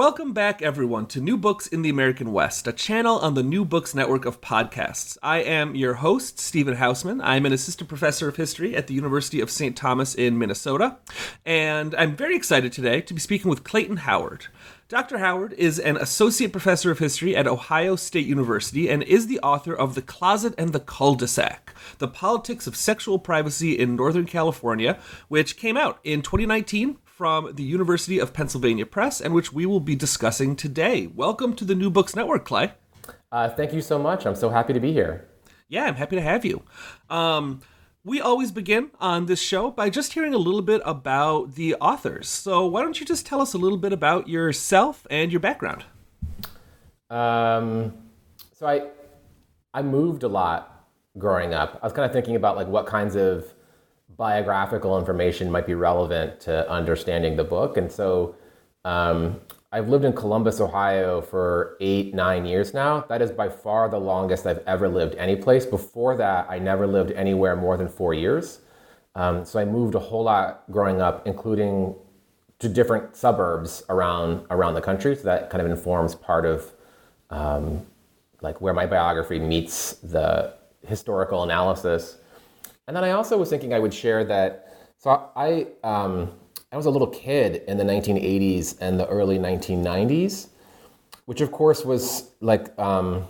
Welcome back, everyone, to New Books in the American West, a channel on the New Books Network of podcasts. I am your host, Stephen Hausmann. I'm an assistant professor of history at the University of St. Thomas in Minnesota, and I'm very excited today to be speaking with Clayton Howard. Dr. Howard is an associate professor of history at Ohio State University and is the author of The Closet and the Cul-de-sac, The Politics of Sexual Privacy in Northern California, which came out in 2019 from the University of Pennsylvania Press and which we will be discussing today. Welcome to the New Books Network, Clay. Uh, thank you so much. I'm so happy to be here. Yeah, I'm happy to have you. Um, we always begin on this show by just hearing a little bit about the authors. So, why don't you just tell us a little bit about yourself and your background? Um, so I I moved a lot growing up. I was kind of thinking about like what kinds of biographical information might be relevant to understanding the book, and so um, I've lived in Columbus, Ohio for eight, nine years now. That is by far the longest I've ever lived any place. Before that, I never lived anywhere more than four years. Um, so I moved a whole lot growing up, including to different suburbs around around the country. So that kind of informs part of um, like where my biography meets the historical analysis. And then I also was thinking I would share that. So I um, I was a little kid in the 1980s and the early 1990s, which of course was like um,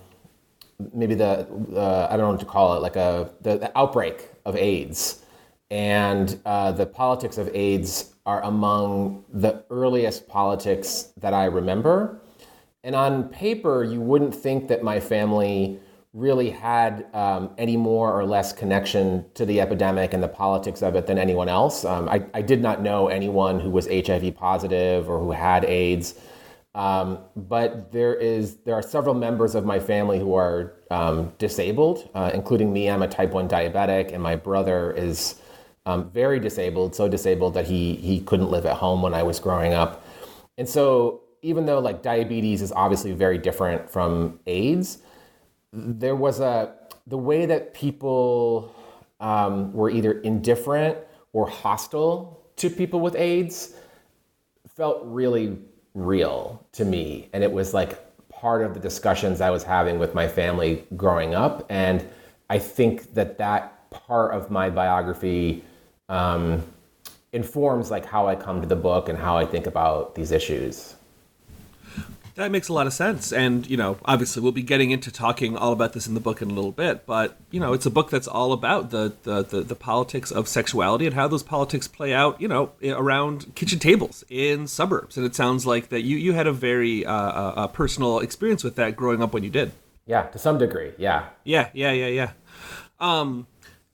maybe the uh, I don't know what to call it, like a the, the outbreak of AIDS, and uh, the politics of AIDS are among the earliest politics that I remember. And on paper, you wouldn't think that my family really had um, any more or less connection to the epidemic and the politics of it than anyone else. Um, I, I, did not know anyone who was HIV positive or who had AIDS. Um, but there is there are several members of my family who are um, disabled, uh, including me. I'm a type one diabetic, and my brother is um, very disabled, so disabled that he he couldn't live at home when I was growing up. And so, even though like diabetes is obviously very different from AIDS, there was a the way that people um, were either indifferent or hostile to people with AIDS felt really real to me, and it was like part of the discussions I was having with my family growing up, and I think that that part of my biography um, informs like how I come to the book and how I think about these issues. That makes a lot of sense. And, you know, obviously we'll be getting into talking all about this in the book in a little bit, but, you know, it's a book that's all about the, the, the, the politics of sexuality and how those politics play out, you know, around kitchen tables in suburbs. And it sounds like that you, you had a very uh, uh, uh, personal experience with that growing up when you did. Yeah, to some degree. Yeah. Yeah, yeah, yeah, yeah. Um,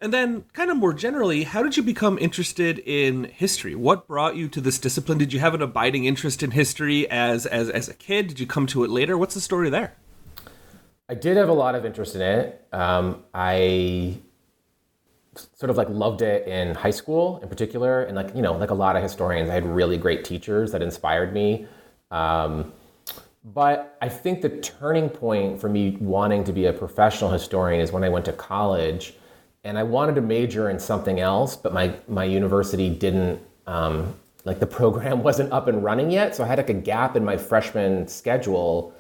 and then, kind of more generally, how did you become interested in history? What brought you to this discipline? Did you have an abiding interest in history as as, as a kid? Did you come to it later? What's the story there? I did have a lot of interest in it. Um, I sort of like loved it in high school in particular, and like you know, like a lot of historians, I had really great teachers that inspired me. Um, but I think the turning point for me wanting to be a professional historian is when I went to college and I wanted to major in something else, but my my university didn't um, like the program wasn't up and running yet, so I had like a gap in my freshman schedule,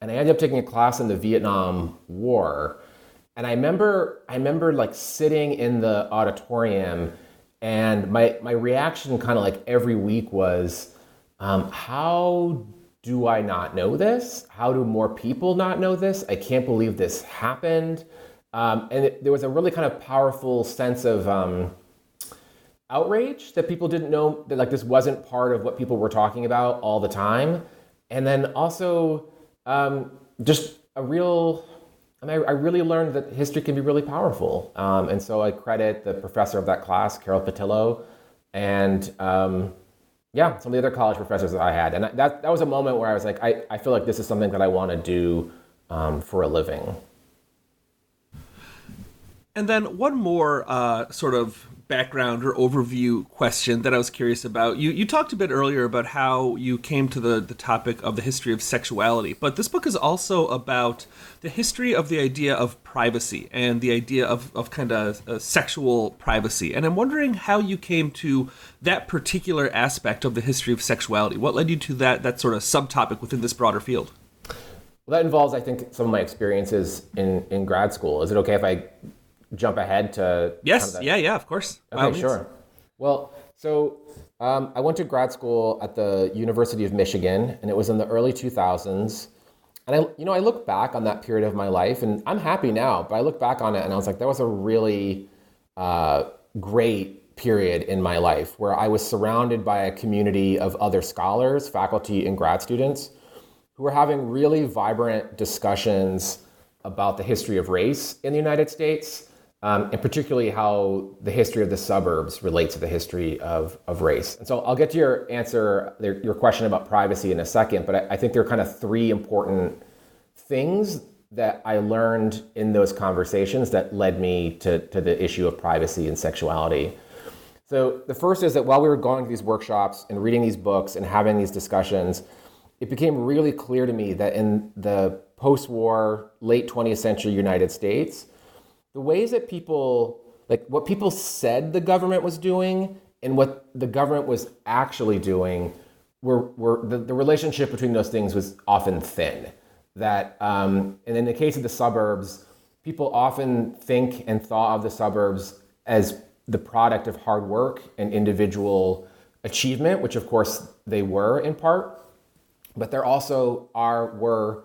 and I ended up taking a class in the Vietnam War, and I remember I remember like sitting in the auditorium, and my my reaction kind of like every week was, um, how do I not know this? How do more people not know this? I can't believe this happened. Um, and it, there was a really kind of powerful sense of um, outrage that people didn't know that like this wasn't part of what people were talking about all the time. And then also um, just a real, I, mean, I, really learned that history can be really powerful. Um, and so I credit the professor of that class, Carol Patillo, and um, yeah, some of the other college professors that I had. And that, that was a moment where I was like, I, I feel like this is something that I want to do um, for a living. And then one more uh, sort of background or overview question that I was curious about. You you talked a bit earlier about how you came to the the topic of the history of sexuality, but this book is also about the history of the idea of privacy and the idea of of kind of uh, sexual privacy. And I'm wondering how you came to that particular aspect of the history of sexuality. What led you to that that sort of subtopic within this broader field? Well, that involves, I think, some of my experiences in, in grad school. Is it okay if I jump ahead to? Yes. Kind of yeah. Yeah. Of course. Okay. Sure. Well, so um, I went to grad school at the University of Michigan, and it was in the early 2000s. And I, you know, I look back on that period of my life, and I'm happy now. But I look back on it, and I was like, that was a really uh, great period in my life where I was surrounded by a community of other scholars, faculty, and grad students who were having really vibrant discussions about the history of race in the United States, um, and particularly how the history of the suburbs relates to the history of, of race. And so I'll get to your answer, your question about privacy in a second, but I, I think there are kind of three important things that I learned in those conversations that led me to, to the issue of privacy and sexuality. So the first is that while we were going to these workshops and reading these books and having these discussions, it became really clear to me that in the post war, late 20th century United States, the ways that people, like what people said the government was doing and what the government was actually doing, were, were the, the relationship between those things was often thin. That, um, and in the case of the suburbs, people often think and thought of the suburbs as the product of hard work and individual achievement, which of course they were in part but there also are were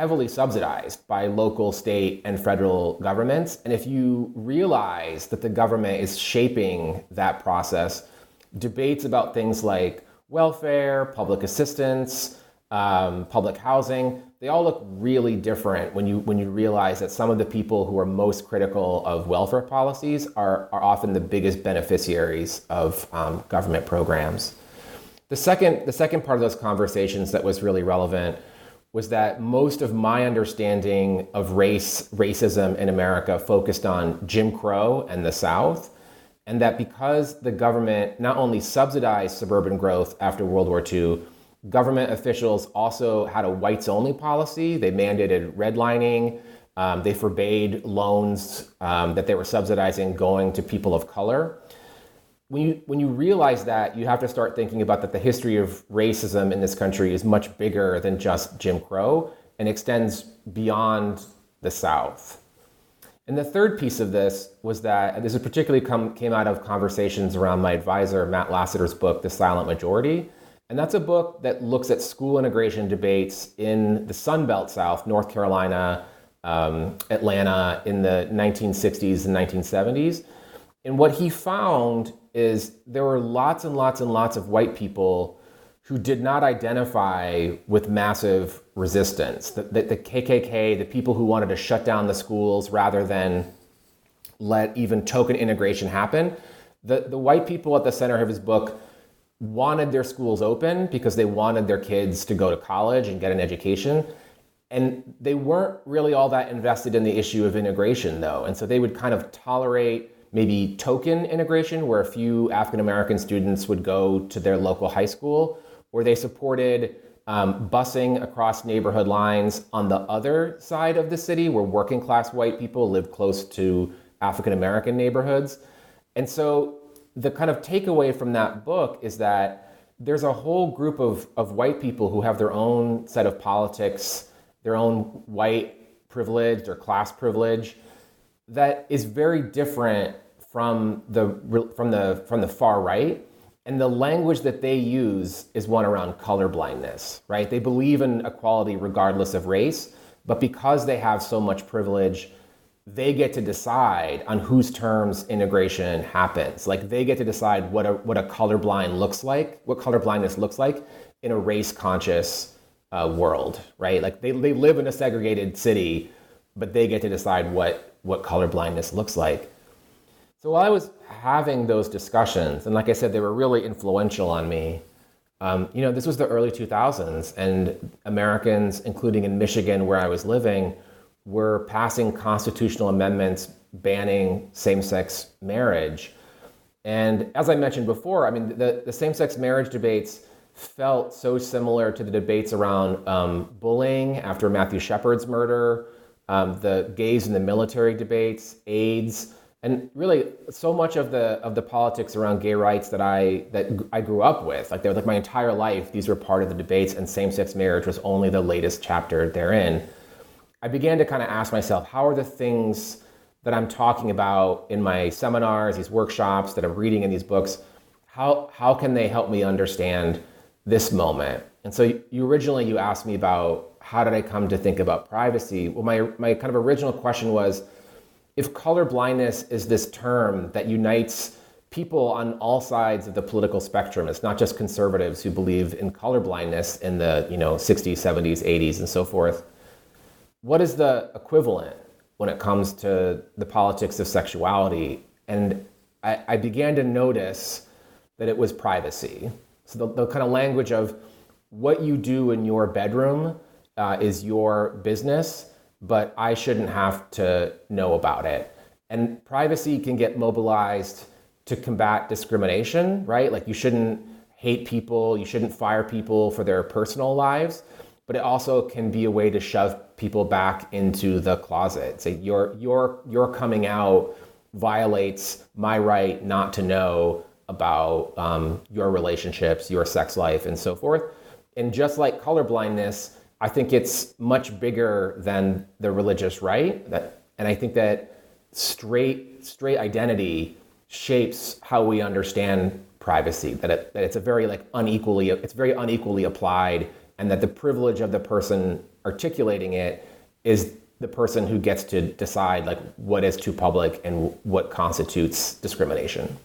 heavily subsidized by local, state, and federal governments. And if you realize that the government is shaping that process, debates about things like welfare, public assistance, um, public housing, they all look really different when you when you realize that some of the people who are most critical of welfare policies are, are often the biggest beneficiaries of um, government programs. The second, the second part of those conversations that was really relevant was that most of my understanding of race, racism in America focused on Jim Crow and the South, and that because the government not only subsidized suburban growth after World War II, government officials also had a whites only policy. They mandated redlining. Um, they forbade loans um, that they were subsidizing going to people of color when you when you realize that, you have to start thinking about that the history of racism in this country is much bigger than just Jim Crow and extends beyond the South. And the third piece of this was that this particularly come, came out of conversations around my advisor Matt Lassiter's book, The Silent Majority. And that's a book that looks at school integration debates in the Sun Belt South, North Carolina, um, Atlanta, in the 1960s and 1970s. And what he found is there were lots and lots and lots of white people who did not identify with massive resistance. The, the, the, KKK, the people who wanted to shut down the schools rather than let even token integration happen. The, the white people at the center of his book wanted their schools open because they wanted their kids to go to college and get an education. And they weren't really all that invested in the issue of integration, though. And so they would kind of tolerate maybe token integration, where a few African American students would go to their local high school, or they supported um, busing across neighborhood lines on the other side of the city, where working class white people live close to African American neighborhoods. And so the kind of takeaway from that book is that there's a whole group of, of white people who have their own set of politics, their own white privilege or class privilege that is very different from the from the from the far right. And the language that they use is one around color blindness right? They believe in equality regardless of race but because they have so much privilege they get to decide on whose terms integration happens. Like they get to decide what a what a colorblind looks like what color blindness looks like in a race conscious uh, world right? Like they, they live in a segregated city but they get to decide what what color blindness looks like. So while I was having those discussions, and like I said, they were really influential on me. Um, you know, this was the early 2000s, and Americans, including in Michigan where I was living, were passing constitutional amendments banning same sex marriage. And as I mentioned before, I mean, the, the same sex marriage debates felt so similar to the debates around um, bullying after Matthew Shepard's murder, um, the gays in the military debates, AIDS, and really so much of the of the politics around gay rights that I that I grew up with. Like they were like my entire life, these were part of the debates, and same-sex marriage was only the latest chapter therein. I began to kind of ask myself, how are the things that I'm talking about in my seminars, these workshops that I'm reading in these books, how how can they help me understand this moment? And so you, you originally you asked me about how did I come to think about privacy? Well, my my kind of original question was if color blindness is this term that unites people on all sides of the political spectrum, it's not just conservatives who believe in color blindness in the you know 60s, 70s, 80s, and so forth. What is the equivalent when it comes to the politics of sexuality? And I, I began to notice that it was privacy. So the, the kind of language of what you do in your bedroom uh, is your business but I shouldn't have to know about it. And privacy can get mobilized to combat discrimination, right? Like you shouldn't hate people, you shouldn't fire people for their personal lives, but it also can be a way to shove people back into the closet. Say your your your coming out violates my right not to know about um, your relationships, your sex life, and so forth. And just like colorblindness, I think it's much bigger than the religious right. That, and I think that straight straight identity shapes how we understand privacy. That, it, that it's a very like unequally it's very unequally applied, and that the privilege of the person articulating it is the person who gets to decide like what is too public and what constitutes discrimination.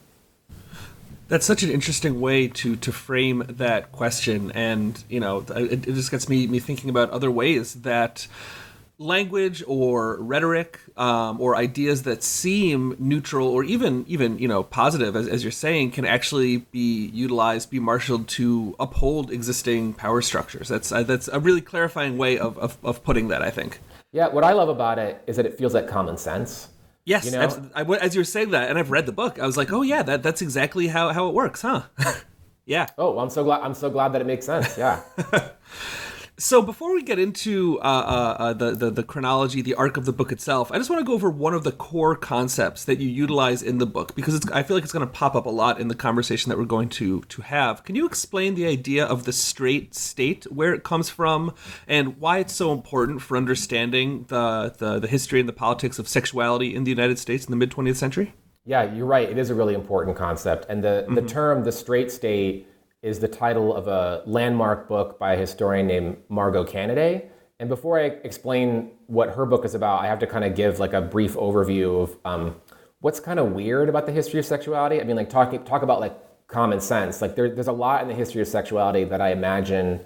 That's such an interesting way to to frame that question, and you know, it, it just gets me me thinking about other ways that language or rhetoric um, or ideas that seem neutral or even even you know positive as, as you're saying can actually be utilized be marshaled to uphold existing power structures. That's uh, that's a really clarifying way of, of, of putting that i think. Yeah what i love about it is that it feels like common sense Yes, you know? I, as you were saying that, and I've read the book, I was like, oh yeah, that that's exactly how, how it works, huh? yeah. Oh, well, I'm so glad. I'm so glad that it makes sense. Yeah. So before we get into uh, uh, uh, the, the, the chronology, the arc of the book itself, I just want to go over one of the core concepts that you utilize in the book because I feel like it's going to pop up a lot in the conversation that we're going to to have. Can you explain the idea of the straight state, where it comes from, and why it's so important for understanding the the, the history and the politics of sexuality in the United States in the mid 20th century? Yeah, you're right. It is a really important concept, and the mm-hmm. the term the straight state is the title of a landmark book by a historian named Margot Canaday. And before I explain what her book is about, I have to kind of give like a brief overview of um, what's kind of weird about the history of sexuality. I mean, like talk talk about like common sense. Like there, there's a lot in the history of sexuality that I imagine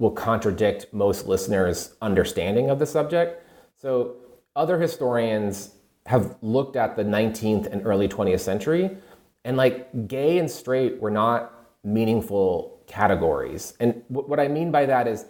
will contradict most listeners' understanding of the subject. So other historians have looked at the 19th and early 20th century, and like gay and straight were not meaningful categories. And w- what I mean by that is,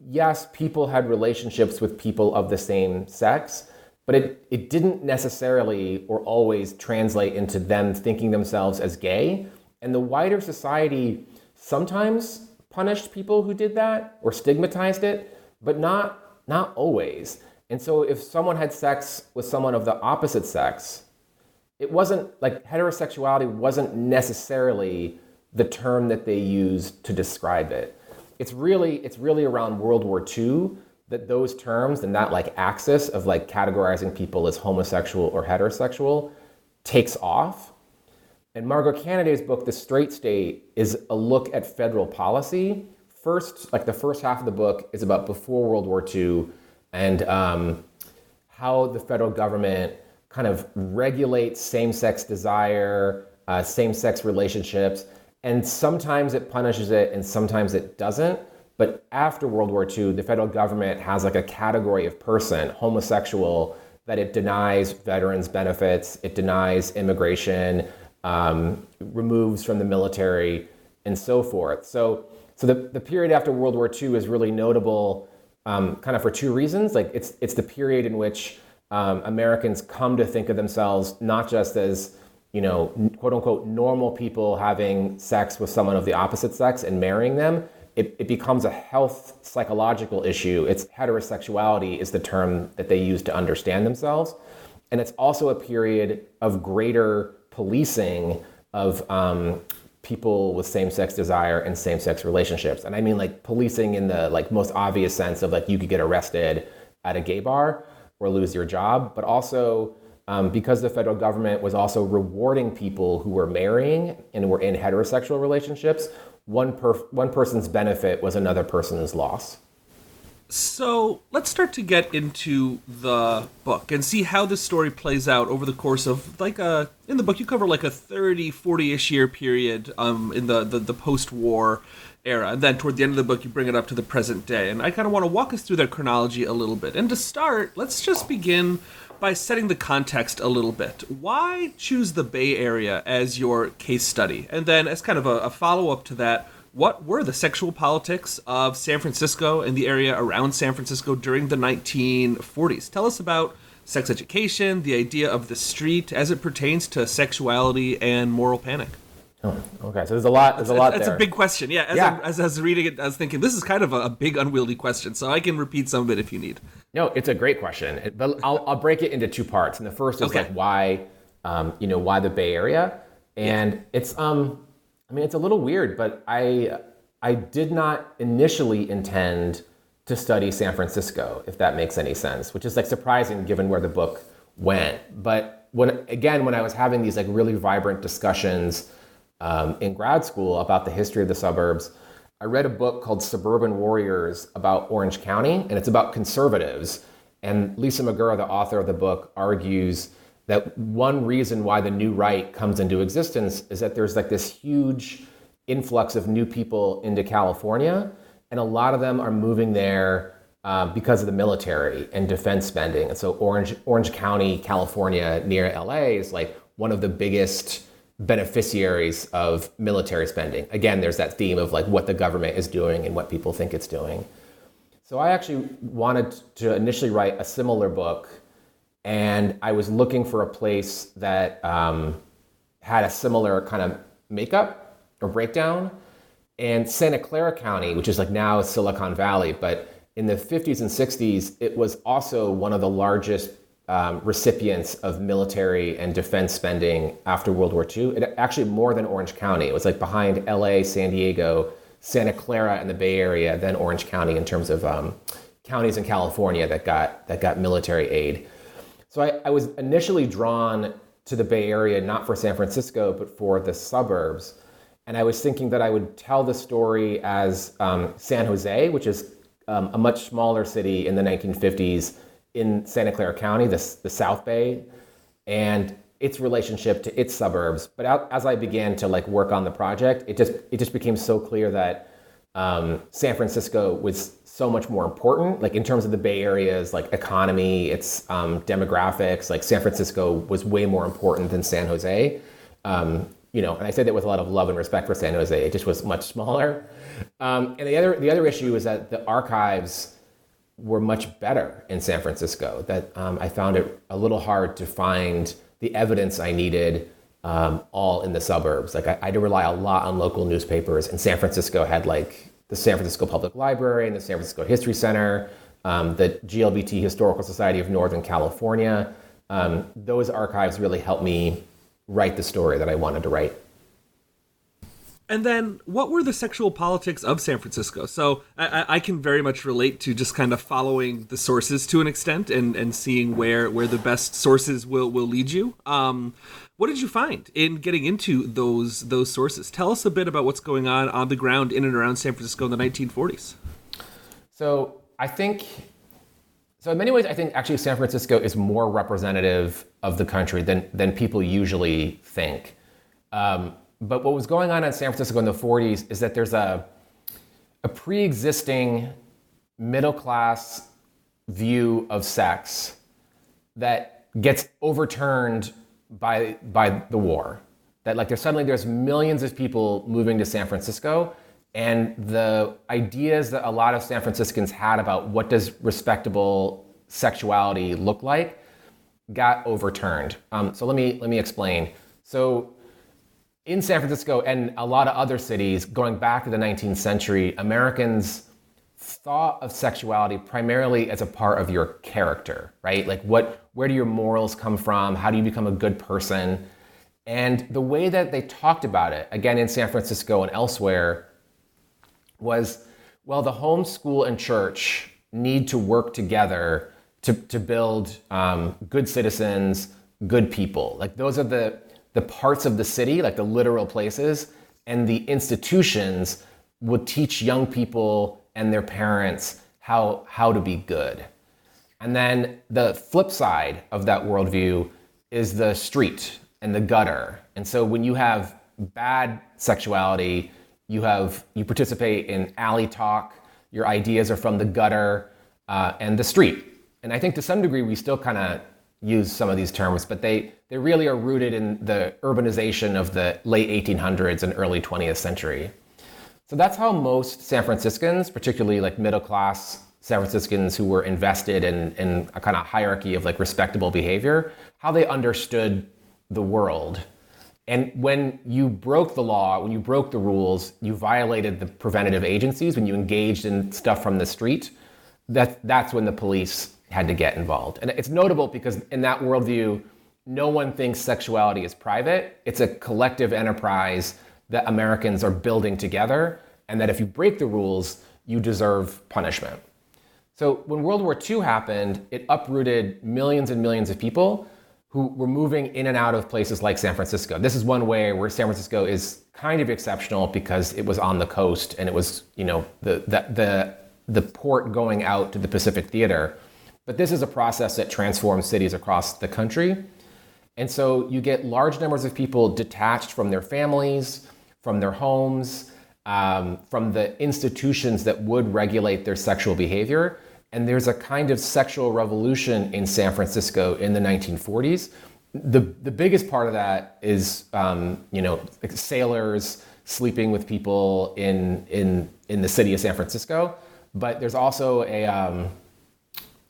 yes, people had relationships with people of the same sex, but it, it didn't necessarily or always translate into them thinking themselves as gay. And the wider society sometimes punished people who did that or stigmatized it, but not not always. And so if someone had sex with someone of the opposite sex, it wasn't like heterosexuality wasn't necessarily the term that they use to describe it. It's really it's really around World War II that those terms and that like axis of like categorizing people as homosexual or heterosexual takes off. And Margot Canaday's book, The Straight State, is a look at federal policy. First, like the first half of the book is about before World War II and um, how the federal government kind of regulates same sex desire, uh, same sex relationships, and sometimes it punishes it and sometimes it doesn't. But after World War II, the federal government has like a category of person, homosexual, that it denies veterans benefits, it denies immigration, um, removes from the military, and so forth. So, so the, the period after World War II is really notable um, kind of for two reasons. Like it's, it's the period in which um, Americans come to think of themselves not just as you know, quote unquote, normal people having sex with someone of the opposite sex and marrying them, it, it becomes a health psychological issue. It's heterosexuality is the term that they use to understand themselves. And it's also a period of greater policing of um, people with same-sex desire and same-sex relationships. And I mean like policing in the like most obvious sense of like you could get arrested at a gay bar or lose your job, but also um, because the federal government was also rewarding people who were marrying and were in heterosexual relationships, one, per- one person's benefit was another person's loss. So let's start to get into the book and see how this story plays out over the course of like a in the book you cover like a 30 40ish year period um in the the, the post-war era and then toward the end of the book you bring it up to the present day and I kind of want to walk us through that chronology a little bit. And to start, let's just begin by setting the context a little bit. Why choose the Bay Area as your case study? And then, as kind of a, a follow up to that, what were the sexual politics of San Francisco and the area around San Francisco during the 1940s? Tell us about sex education, the idea of the street as it pertains to sexuality and moral panic. Oh, okay, so there's a lot. There's a lot. That's there. a big question. Yeah, as, Yeah. I, as I was reading it, I was thinking this is kind of a, a big, unwieldy question. So I can repeat some of it if you need. No, it's a great question, It- but I'll, I'll break it into two parts. And the first is Okay. like why, um, you know, why the Bay Area, and it's, um, I mean, it's a little weird, but I, I did not initially intend to study San Francisco, if that makes any sense, which is like surprising given where the book went. But when again, when I was having these like really vibrant discussions um, in grad school about the history of the suburbs. I read a book called Suburban Warriors about Orange County, and it's about conservatives. And Lisa McGirr, the author of the book, argues that one reason why the new right comes into existence is that there's like this huge influx of new people into California, and a lot of them are moving there uh, because of the military and defense spending. And so Orange Orange County, California, near LA, is like one of the biggest beneficiaries of military spending. Again, there's that theme of like what the government is doing and what people think it's doing. So I actually wanted to initially write a similar book, and I was looking for a place that um, had a similar kind of makeup or breakdown. And Santa Clara County, which is like now Silicon Valley, but in the 50s and 60s, it was also one of the largest um, recipients of military and defense spending after World War II. It actually more than Orange County. It was like behind LA, San Diego, Santa Clara, and the Bay Area, then Orange County in terms of um, counties in California that got that got military aid. So I, I was initially drawn to the Bay Area not for San Francisco, but for the suburbs. And I was thinking that I would tell the story as um, San Jose, which is um, a much smaller city in the 1950s in Santa Clara County, the, the South Bay, and its relationship to its suburbs. But as I began to like work on the project, it just it just became so clear that um, San Francisco was so much more important, like in terms of the Bay Area's like economy, its um, demographics. Like San Francisco was way more important than San Jose. Um, you know, and I say that with a lot of love and respect for San Jose. It just was much smaller. Um, and the other the other issue is that the archives were much better in San Francisco. That um, I found it a little hard to find the evidence I needed um, all in the suburbs. Like I, I had to rely a lot on local newspapers, and San Francisco had like the San Francisco Public Library and the San Francisco History Center, um, the GLBT Historical Society of Northern California. Um, those archives really helped me write the story that I wanted to write. And then, what were the sexual politics of San Francisco? So, I, I- can very much relate to just kind of following the sources to an extent and, and seeing where, where the best sources will, will lead you. Um, what did you find in getting into those those sources? Tell us a bit about what's going on on the ground in and around San Francisco in the 1940s. So I think, so in many ways, I think actually San Francisco is more representative of the country than than people usually think. Um, but what was going on in San Francisco in the 40s is that there's a a pre-existing middle class view of sex that gets overturned by by the war. That like there's suddenly there's millions of people moving to San Francisco, and the ideas that a lot of San Franciscans had about what does respectable sexuality look like got overturned. Um, so let me let me explain. So in San Francisco and a lot of other cities, going back to the 19th century, Americans thought of sexuality primarily as a part of your character, right? Like what where do your morals come from? How do you become a good person? And the way that they talked about it, again in San Francisco and elsewhere, was well, the home school and church need to work together to, to build um, good citizens, good people. Like those are the the parts of the city, like the literal places, and the institutions would teach young people and their parents how, how to be good. And then the flip side of that worldview is the street and the gutter. And so when you have bad sexuality, you have you participate in alley talk. Your ideas are from the gutter uh, and the street. And I think to some degree we still kind of use some of these terms, but they, they really are rooted in the urbanization of the late 1800s and early 20th century. So that's how most San Franciscans, particularly like middle class San Franciscans who were invested in, in a kind of hierarchy of like respectable behavior, how they understood the world. And when you broke the law, when you broke the rules, you violated the preventative agencies, when you engaged in stuff from the street, that, that's when the police had to get involved. And it's notable because in that worldview, no one thinks sexuality is private. It's a collective enterprise that Americans are building together, and that if you break the rules, you deserve punishment. So when World War II happened, it uprooted millions and millions of people who were moving in and out of places like San Francisco. This is one way where San Francisco is kind of exceptional because it was on the coast and it was, you know, the the the, the port going out to the Pacific Theater. But this is a process that transforms cities across the country. And so you get large numbers of people detached from their families, from their homes, um, from the institutions that would regulate their sexual behavior. And there's a kind of sexual revolution in San Francisco in the 1940s. The, the biggest part of that is, um, you know, sailors sleeping with people in, in, in the city of San Francisco. But there's also a, um,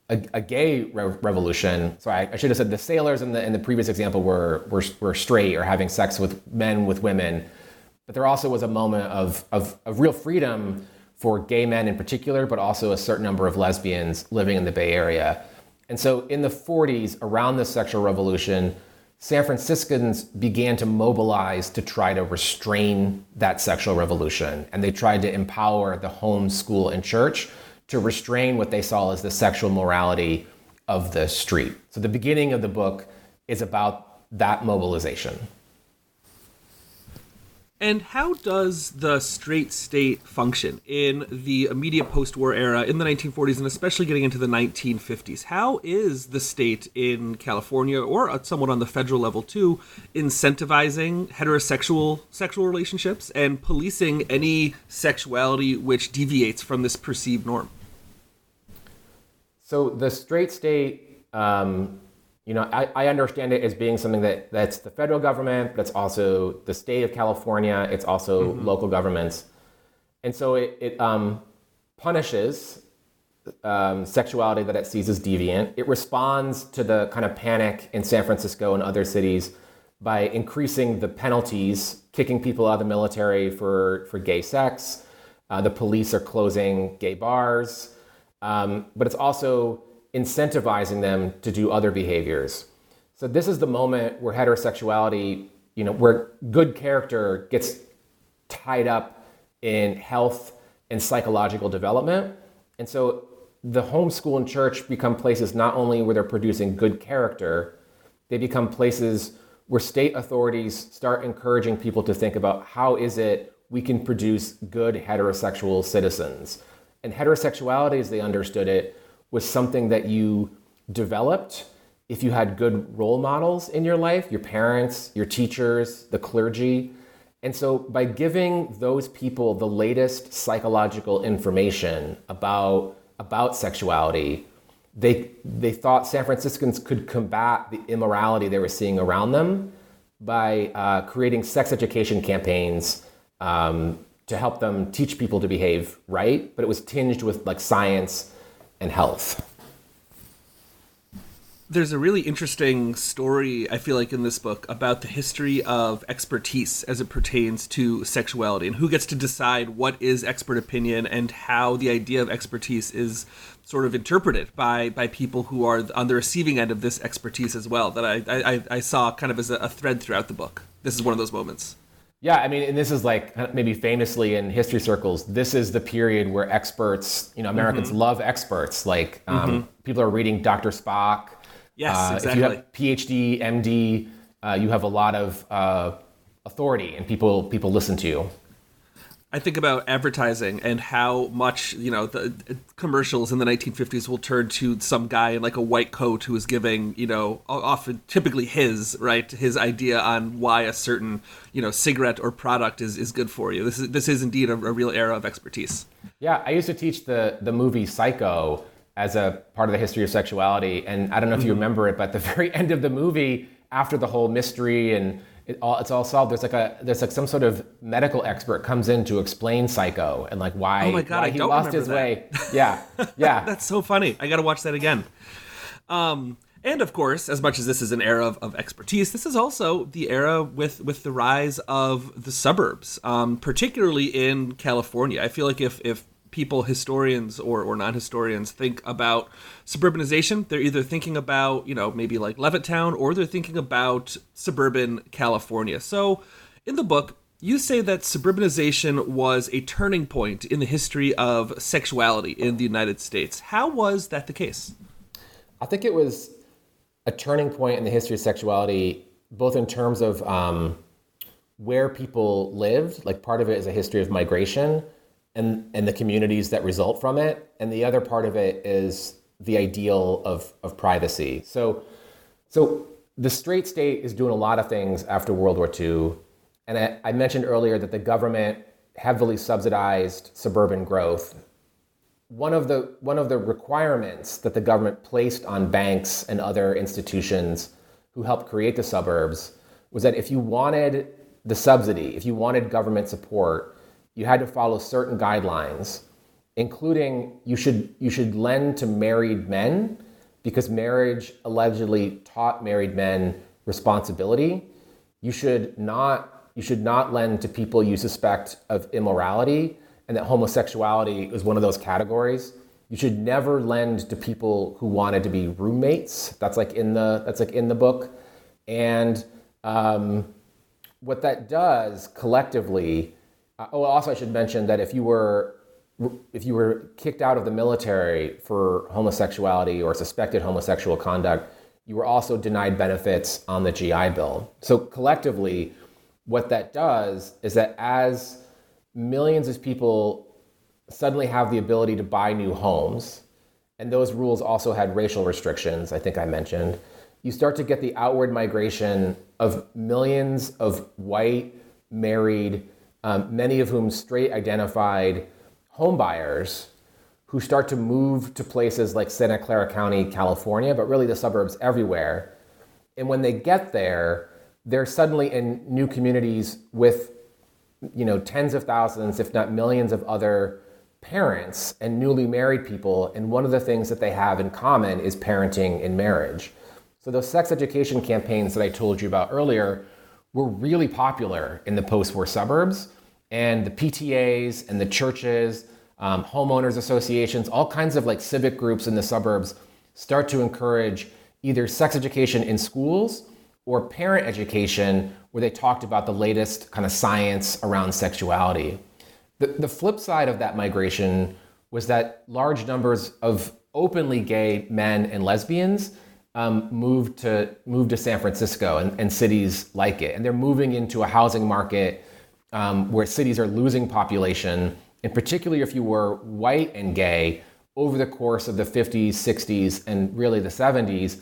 a, a gay re- revolution. So I, I, should have said the sailors in the in the previous example were, were were straight or having sex with men with women, but there also was a moment of of, of real freedom for gay men in particular, but also a certain number of lesbians living in the Bay Area. And so in the 40s, around the sexual revolution, San Franciscans began to mobilize to try to restrain that sexual revolution. And they tried to empower the home, school, and church to restrain what they saw as the sexual morality of the street. So the beginning of the book is about that mobilization. And how does the straight state function in the immediate post war era in the 1940s and especially getting into the 1950s? How is the state in California or somewhat on the federal level too incentivizing heterosexual sexual relationships and policing any sexuality which deviates from this perceived norm? So the straight state, um, you know, I, I, understand it as being something that that's the federal government, but it's also the state of California. It's also mm-hmm. local governments, and so it, it um, punishes um, sexuality that it sees as deviant. It responds to the kind of panic in San Francisco and other cities by increasing the penalties, kicking people out of the military for for gay sex. Uh, the police are closing gay bars um, but it's also incentivizing them to do other behaviors. So this is the moment where heterosexuality, you know, where good character gets tied up in health and psychological development. And so the homeschool and church become places not only where they're producing good character, they become places where state authorities start encouraging people to think about how is it we can produce good heterosexual citizens and heterosexuality, as they understood it, was something that you developed if you had good role models in your life, your parents, your teachers, the clergy. And so, by giving those people the latest psychological information about, about sexuality, they, they thought San Franciscans could combat the immorality they were seeing around them by uh, creating sex education campaigns um, to help them teach people to behave right, but it was tinged with like science and health. there's a really interesting story I feel like in this book about the history of expertise as it pertains to sexuality and who gets to decide what is expert opinion and how the idea of expertise is sort of interpreted by by people who are on the receiving end of this expertise as well that I I, I saw kind of as a, a thread throughout the book. This is one of those moments. Yeah, I mean, and this is like maybe famously in history circles, this is the period where experts, you know, Americans mm-hmm. love experts. Like um, mm-hmm. people are reading Dr. Spock. Yes, uh, exactly. If you have PhD, MD, uh, you have a lot of uh, authority, and people people listen to you. I think about advertising and how much you know the commercials in the 1950s will turn to some guy in like a white coat who is giving you know often typically his right his idea on why a certain you know cigarette or product is, is good for you. This is this is indeed a, a real era of expertise. Yeah, I used to teach the the movie Psycho as a part of the history of sexuality, and I don't know if mm-hmm. you remember it, but the very end of the movie, after the whole mystery and it all, it's all solved. There's like a there's like some sort of medical expert comes in to explain Psycho and like why, oh God, why he lost his that. way. Yeah, yeah. That's so funny. I got to watch that again. Um, and of course, as much as this is an era of, of, expertise, this is also the era with with the rise of the suburbs, um, particularly in California. I feel like if if people, historians or, or non historians, think about suburbanization, they're either thinking about, you know, maybe like Levittown or they're thinking about suburban California. So in the book, you say that suburbanization was a turning point in the history of sexuality in the United States. How was that the case? I think it was a turning point in the history of sexuality, both in terms of um, where people lived, like part of it is a history of migration, and and the communities that result from it. And the other part of it is the ideal of of privacy. So so the straight state is doing a lot of things after world war ii and i, I mentioned earlier that the government heavily subsidized suburban growth. One of the one of the requirements that the government placed on banks and other institutions who helped create the suburbs was that if you wanted the subsidy if you wanted government support you had to follow certain guidelines, including you should you should lend to married men because marriage allegedly taught married men responsibility. You should not you should not lend to people you suspect of immorality and that homosexuality is one of those categories. You should never lend to people who wanted to be roommates. That's like in the that's like in the book, and um, what that does collectively uh, oh, also I should mention that if you were if you were kicked out of the military for homosexuality or suspected homosexual conduct, you were also denied benefits on the GI Bill. So collectively, what that does is that as millions of people suddenly have the ability to buy new homes, and those rules also had racial restrictions, I think I mentioned, you start to get the outward migration of millions of white, married, um, many of whom straight identified homebuyers who start to move to places like Santa Clara County, California, but really the suburbs everywhere. And when they get there, they're suddenly in new communities with you know tens of thousands if not millions of other parents and newly married people and one of the things that they have in common is parenting and marriage so those sex education campaigns that i told you about earlier were really popular in the post-war suburbs and the PTAs and the churches, um, homeowners associations, all kinds of like civic groups in the suburbs start to encourage either sex education in schools or parent education where they talked about the latest kind of science around sexuality. The, the flip side of that migration was that large numbers of openly gay men and lesbians um, moved to moved to San Francisco and, and cities like it, and they're moving into a housing market um, where cities are losing population, and particularly if you were white and gay over the course of the 50s, 60s, and really the 70s,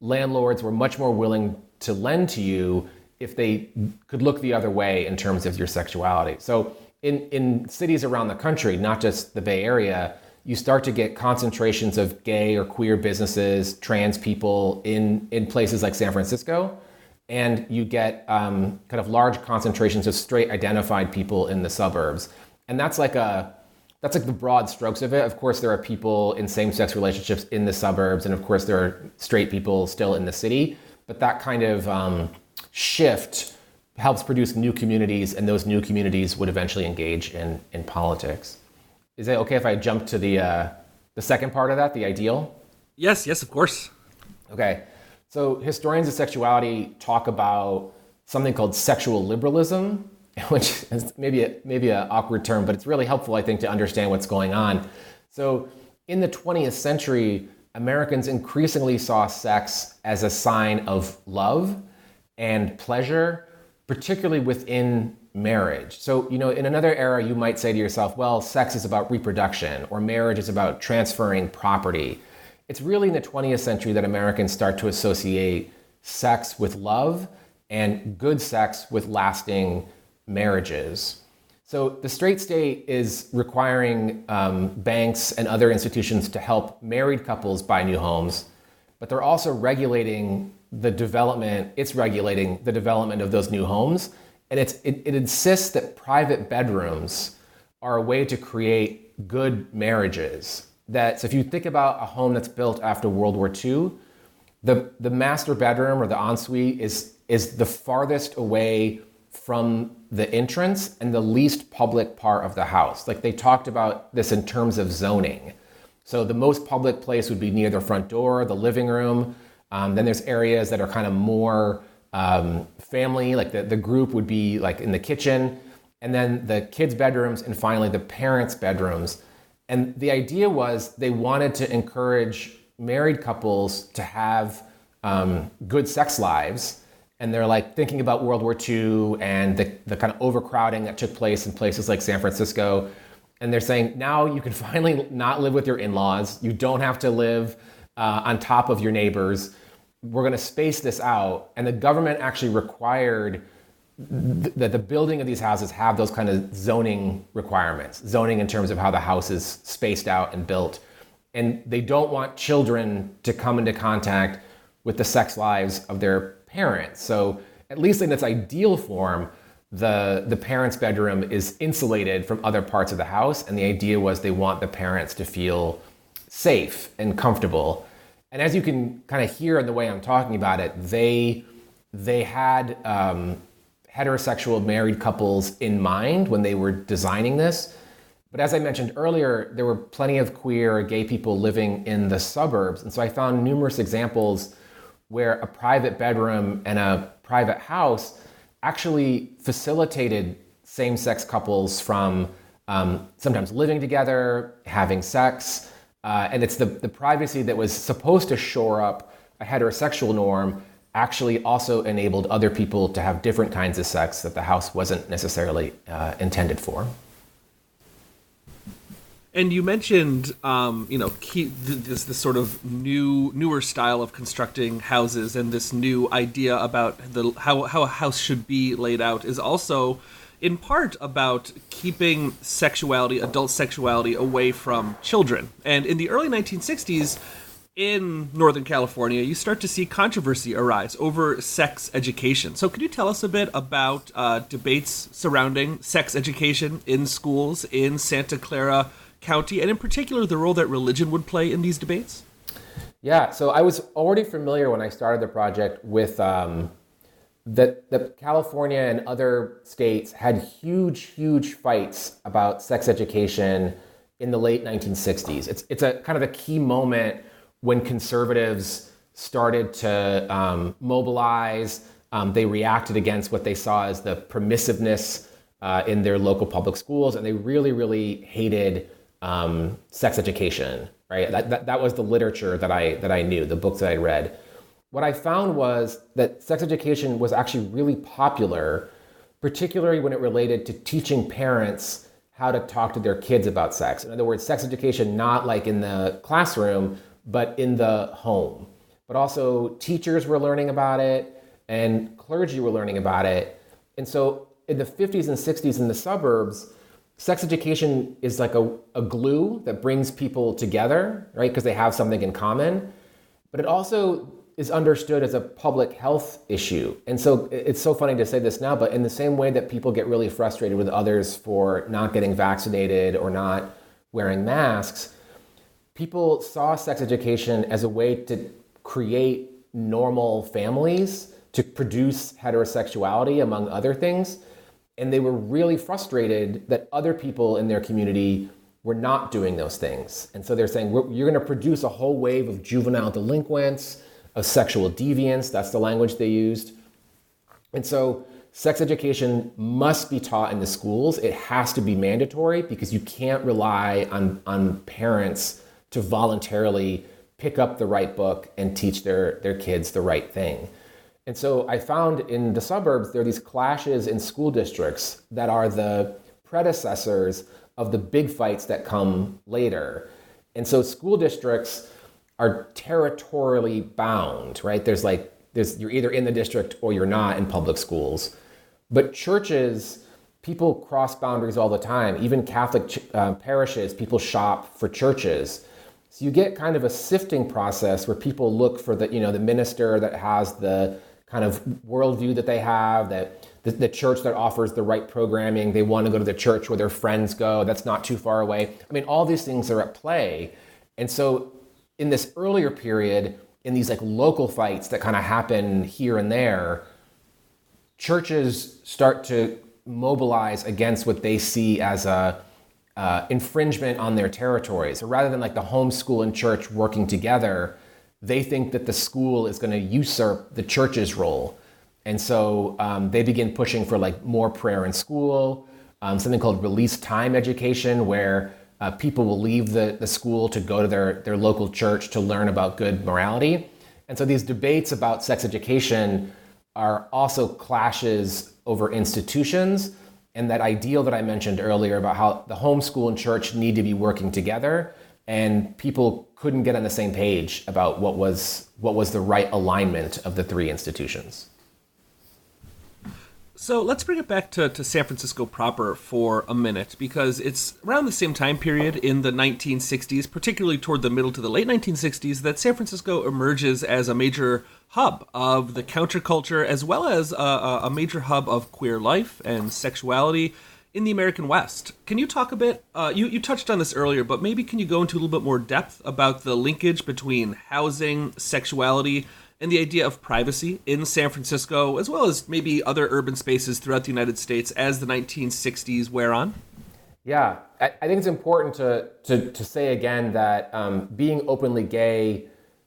landlords were much more willing to lend to you if they could look the other way in terms of your sexuality. So in, in cities around the country, not just the Bay Area, you start to get concentrations of gay or queer businesses, trans people in, in places like San Francisco and you get um, kind of large concentrations of straight identified people in the suburbs. And that's like a that's like the broad strokes of it. Of course, there are people in same-sex relationships in the suburbs, and of course, there are straight people still in the city. But that kind of um, shift helps produce new communities, and those new communities would eventually engage in in politics. Is it okay if I jump to the uh, the second part of that, the ideal? Yes, yes, of course. Okay. So historians of sexuality talk about something called sexual liberalism, which is maybe a, maybe an awkward term, but it's really helpful, I think, to understand what's going on. So in the 20th century, Americans increasingly saw sex as a sign of love and pleasure, particularly within marriage. So, you know, in another era, you might say to yourself, well, sex is about reproduction, or marriage is about transferring property. It's really in the 20th century that Americans start to associate sex with love and good sex with lasting marriages. So the straight state is requiring um, banks and other institutions to help married couples buy new homes, but they're also regulating the development, it's regulating the development of those new homes. And it, it insists that private bedrooms are a way to create good marriages. That, so if you think about a home that's built after World War II, the, the master bedroom or the ensuite is, is the farthest away from the entrance and the least public part of the house. Like they talked about this in terms of zoning. So the most public place would be near the front door, the living room. Um, then there's areas that are kind of more um, family, like the, the group would be like in the kitchen. And then the kids' bedrooms, and finally the parents' bedrooms. And the idea was they wanted to encourage married couples to have um, good sex lives and they're like thinking about World War II and the, the kind of overcrowding that took place in places like San Francisco. And they're saying now you can finally not live with your in laws. You don't have to live uh, on top of your neighbors. We're going to space this out. And the government actually required th- that the building of these houses have those kind of zoning requirements, zoning in terms of how the house is spaced out and built. And they don't want children to come into contact with the sex lives of their parents. So at least in its ideal form, the, the parents' bedroom is insulated from other parts of the house. And the idea was they want the parents to feel safe and comfortable. And as you can kind of hear in the way I'm talking about it, they, they had um, heterosexual married couples in mind when they were designing this. But as I mentioned earlier, there were plenty of queer gay people living in the suburbs. And so I found numerous examples where a private bedroom and a private house actually facilitated same sex couples from um, sometimes living together, having sex. Uh, and it's the, the privacy that was supposed to shore up a heterosexual norm actually also enabled other people to have different kinds of sex that the house wasn't necessarily uh, intended for. And you mentioned, um, you know, key, this this sort of new newer style of constructing houses, and this new idea about the how how a house should be laid out is also, in part, about keeping sexuality, adult sexuality, away from children. And in the early 1960s, in Northern California, you start to see controversy arise over sex education. So, could you tell us a bit about uh, debates surrounding sex education in schools in Santa Clara? County, and in particular the role that religion would play in these debates? Yeah, so I was already familiar when I started the project with um, that that California and other states had huge, huge fights about sex education in the late 1960s. It's it's a kind of a key moment when conservatives started to um, mobilize. Um, they reacted against what they saw as the permissiveness uh, in their local public schools, and they really, really hated um, sex education, right? That, that, that was the literature that I, that I knew, the books that I read. What I found was that sex education was actually really popular, particularly when it related to teaching parents how to talk to their kids about sex. In other words, sex education not like in the classroom, but in the home. But also, teachers were learning about it and clergy were learning about it. And so, in the 50s and 60s in the suburbs, sex education is like a, a glue that brings people together, right? Because they have something in common. But it also is understood as a public health issue. And so it's so funny to say this now, but in the same way that people get really frustrated with others for not getting vaccinated or not wearing masks, people saw sex education as a way to create normal families, to produce heterosexuality, among other things. And they were really frustrated that other people in their community were not doing those things. And so they're saying, you're going to produce a whole wave of juvenile delinquents, of sexual deviance. That's the language they used. And so sex education must be taught in the schools. It has to be mandatory because you can't rely on, on parents to voluntarily pick up the right book and teach their, their kids the right thing. And so I found in the suburbs, there are these clashes in school districts that are the predecessors of the big fights that come later. And so school districts are territorially bound, right? There's like, there's, you're either in the district or you're not in public schools. But churches, people cross boundaries all the time. Even Catholic uh, parishes, people shop for churches. So you get kind of a sifting process where people look for the, you know, the minister that has the kind of worldview that they have, that the, the church that offers the right programming. They want to go to the church where their friends go. That's not too far away. I mean, all these things are at play. And so in this earlier period, in these like local fights that kind of happen here and there, churches start to mobilize against what they see as a uh, infringement on their territories. So rather than like the homeschool and church working together, they think that the school is going to usurp the church's role. And so um, they begin pushing for like more prayer in school, um, something called release time education, where uh, people will leave the, the school to go to their, their local church to learn about good morality. And so these debates about sex education are also clashes over institutions and that ideal that I mentioned earlier about how the homeschool and church need to be working together, and people couldn't get on the same page about what was what was the right alignment of the three institutions. So let's bring it back to, to San Francisco proper for a minute because it's around the same time period in the 1960s, particularly toward the middle to the late 1960s, that San Francisco emerges as a major hub of the counterculture as well as a, a major hub of queer life and sexuality in the American West. Can you talk a bit? Uh, you, you touched on this earlier, but maybe can you go into a little bit more depth about the linkage between housing, sexuality, and the idea of privacy in San Francisco, as well as maybe other urban spaces throughout the United States as the 1960s wear on? Yeah, I, think it's important to, to, to say again that um, being openly gay,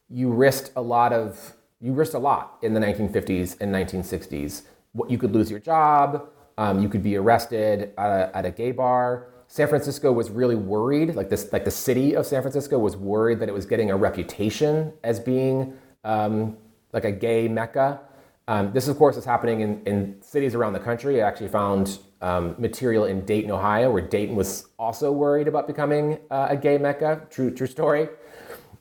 you risked a lot of you risked a lot in the 1950s and 1960s. You could lose your job, um, you could be arrested at a, at a gay bar. San Francisco was really worried, like this, like the city of San Francisco was worried that it was getting a reputation as being um, like a gay mecca. Um, this, of course, is happening in, in cities around the country. I actually found um, material in Dayton, Ohio, where Dayton was also worried about becoming uh, a gay mecca. True, true story.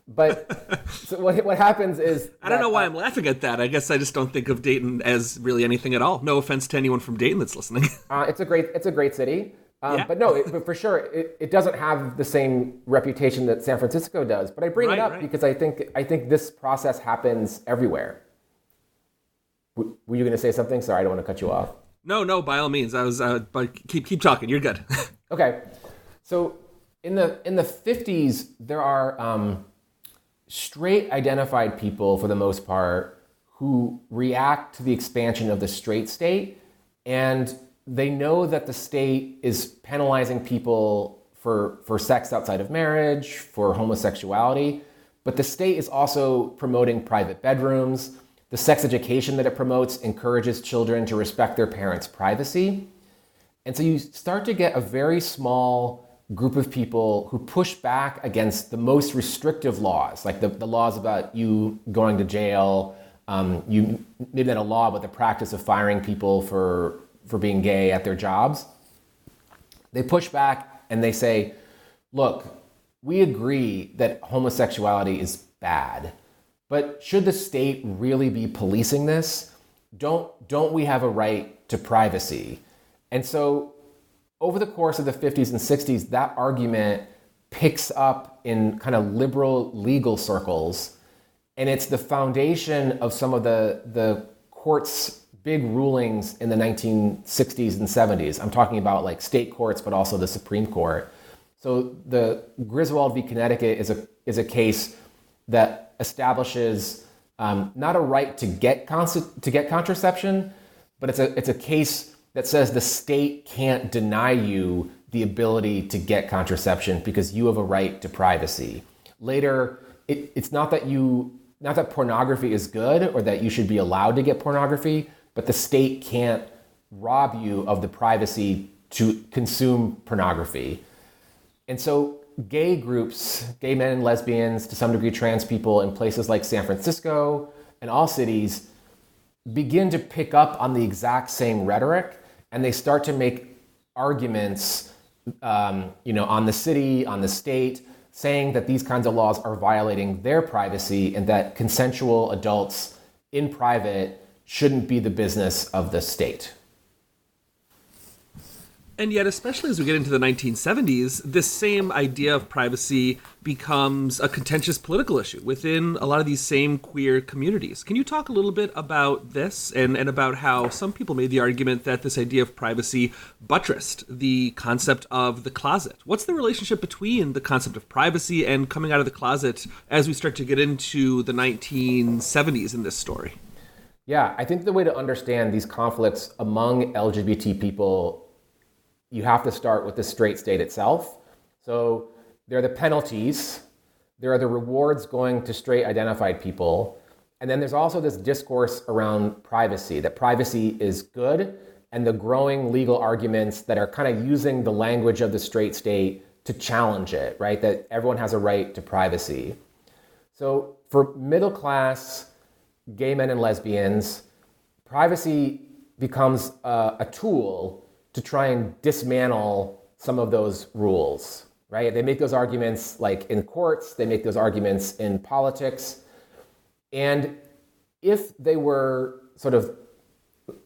But so what, what happens is I don't know why uh, I'm laughing at that. I guess I just don't think of Dayton as really anything at all. No offense to anyone from Dayton that's listening. uh, it's a great it's a great city. Um, yeah. But no, it, but for sure, it, it doesn't have the same reputation that San Francisco does. But I bring right, it up right. because I think I think this process happens everywhere. W- were you going to say something? Sorry, I don't want to cut you off. No, no, by all means. I was, uh, but keep keep talking. You're good. okay, so in the in the 50s, there are um, straight identified people for the most part who react to the expansion of the straight state and they know that the state is penalizing people for, for sex outside of marriage, for homosexuality, but the state is also promoting private bedrooms. The sex education that it promotes encourages children to respect their parents' privacy. And so you start to get a very small group of people who push back against the most restrictive laws, like the, the laws about you going to jail. Um, you maybe not a law, but the practice of firing people for for being gay at their jobs. They push back and they say, "Look, we agree that homosexuality is bad, but should the state really be policing this? Don't don't we have a right to privacy?" And so over the course of the 50s and 60s, that argument picks up in kind of liberal legal circles. And it's the foundation of some of the, the court's big rulings in the 1960s and 70s. I'm talking about like state courts, but also the Supreme Court. So the Griswold v. Connecticut is a is a case that establishes um, not a right to get to get contraception, but it's a it's a case that says the state can't deny you the ability to get contraception because you have a right to privacy. Later, it, it's not that you not that pornography is good or that you should be allowed to get pornography, but the state can't rob you of the privacy to consume pornography. And so gay groups, gay men and lesbians, to some degree trans people in places like San Francisco and all cities begin to pick up on the exact same rhetoric and they start to make arguments um, you know, on the city, on the state, saying that these kinds of laws are violating their privacy and that consensual adults in private shouldn't be the business of the state. And yet, especially as we get into the 1970s, this same idea of privacy becomes a contentious political issue within a lot of these same queer communities. Can you talk a little bit about this and, and about how some people made the argument that this idea of privacy buttressed the concept of the closet? What's the relationship between the concept of privacy and coming out of the closet as we start to get into the 1970s in this story? Yeah, I think the way to understand these conflicts among LGBT people you have to start with the straight state itself. So there are the penalties, there are the rewards going to straight identified people, and then there's also this discourse around privacy that privacy is good, and the growing legal arguments that are kind of using the language of the straight state to challenge it, right? That everyone has a right to privacy. So for middle class gay men and lesbians, privacy becomes a, a tool to try and dismantle some of those rules, right? They make those arguments like in courts, they make those arguments in politics. And if they were sort of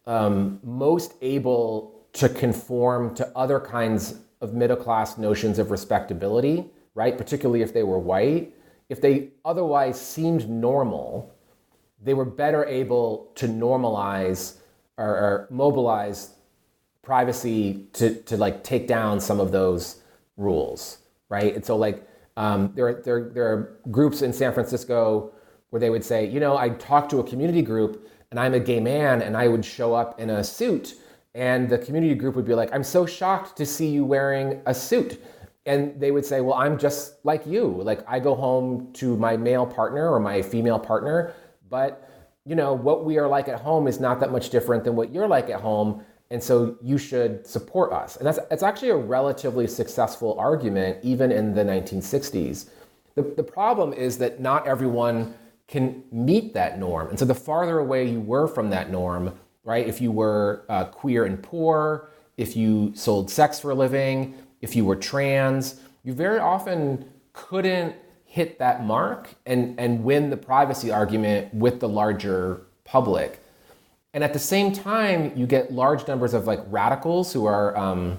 um, most able to conform to other kinds of middle class notions of respectability, right? Particularly if they were white, if they otherwise seemed normal, they were better able to normalize or, or mobilize privacy to, to like take down some of those rules, right? And so like um, there, are, there, there are groups in San Francisco where they would say, you know, I talked to a community group and I'm a gay man and I would show up in a suit and the community group would be like, I'm so shocked to see you wearing a suit. And they would say, well, I'm just like you. Like I go home to my male partner or my female partner, but you know, what we are like at home is not that much different than what you're like at home and so you should support us. And that's, that's actually a relatively successful argument, even in the 1960s. The, the problem is that not everyone can meet that norm. And so the farther away you were from that norm, right, if you were uh, queer and poor, if you sold sex for a living, if you were trans, you very often couldn't hit that mark and, and win the privacy argument with the larger public. And at the same time, you get large numbers of like radicals who are um,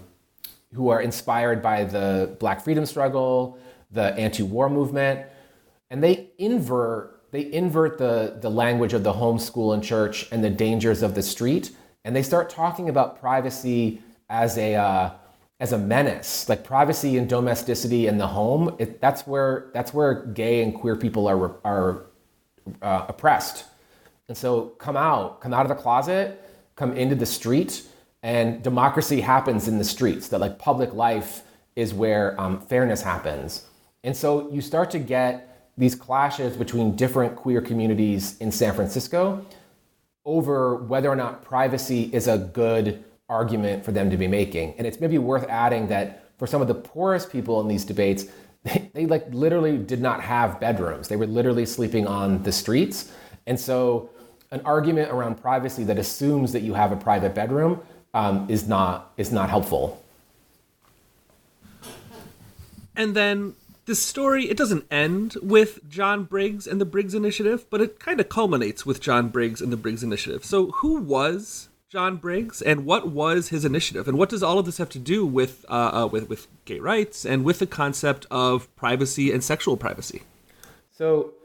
who are inspired by the Black freedom struggle, the anti-war movement, and they invert they invert the the language of the home school and church and the dangers of the street, and they start talking about privacy as a uh, as a menace, like privacy and domesticity in the home. It, that's where that's where gay and queer people are are uh, oppressed and so come out, come out of the closet, come into the street, and democracy happens in the streets. That like public life is where um, fairness happens. And so you start to get these clashes between different queer communities in San Francisco over whether or not privacy is a good argument for them to be making. And it's maybe worth adding that for some of the poorest people in these debates, they, they like literally did not have bedrooms. They were literally sleeping on the streets. And so an argument around privacy that assumes that you have a private bedroom um, is not is not helpful. And then the story it doesn't end with John Briggs and the Briggs Initiative, but it kind of culminates with John Briggs and the Briggs Initiative. So who was John Briggs and what was his initiative and what does all of this have to do with uh, uh, with with gay rights and with the concept of privacy and sexual privacy? So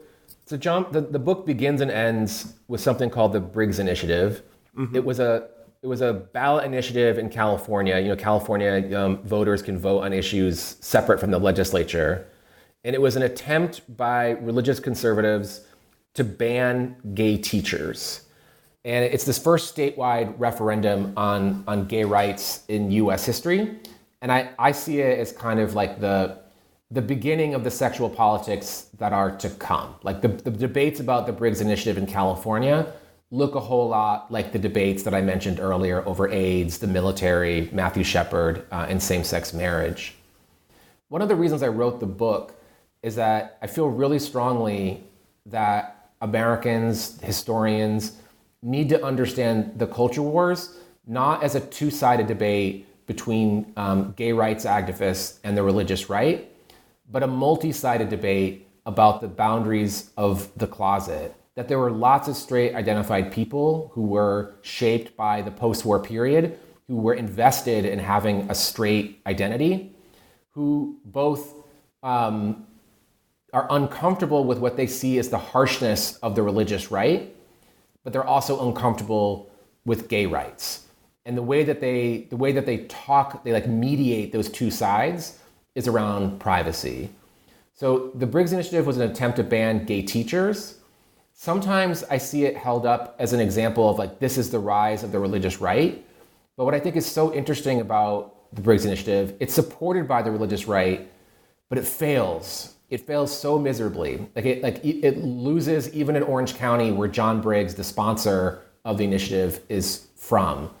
so, John, the, the book begins and ends with something called the Briggs Initiative. Mm-hmm. It was a it was a ballot initiative in California. You know, California um, voters can vote on issues separate from the legislature, and it was an attempt by religious conservatives to ban gay teachers. And it's this first statewide referendum on, on gay rights in US history. And I, I see it as kind of like the, the beginning of the sexual politics that are to come. Like the, the debates about the Briggs Initiative in California look a whole lot like the debates that I mentioned earlier over AIDS, the military, Matthew Shepard, uh, and same sex marriage. One of the reasons I wrote the book is that I feel really strongly that Americans, historians, need to understand the culture wars not as a two sided debate between um, gay rights activists and the religious right, but a multi sided debate about the boundaries of the closet. That there were lots of straight identified people who were shaped by the post war period, who were invested in having a straight identity, who both um, are uncomfortable with what they see as the harshness of the religious right but they're also uncomfortable with gay rights. And the way that they the way that they talk, they like mediate those two sides is around privacy. So the Briggs Initiative was an attempt to ban gay teachers. Sometimes I see it held up as an example of like this is the rise of the religious right. But what I think is so interesting about the Briggs Initiative, it's supported by the religious right, but it fails it fails so miserably. Like it, like it loses even in Orange County, where John Briggs, the sponsor of the initiative, is from.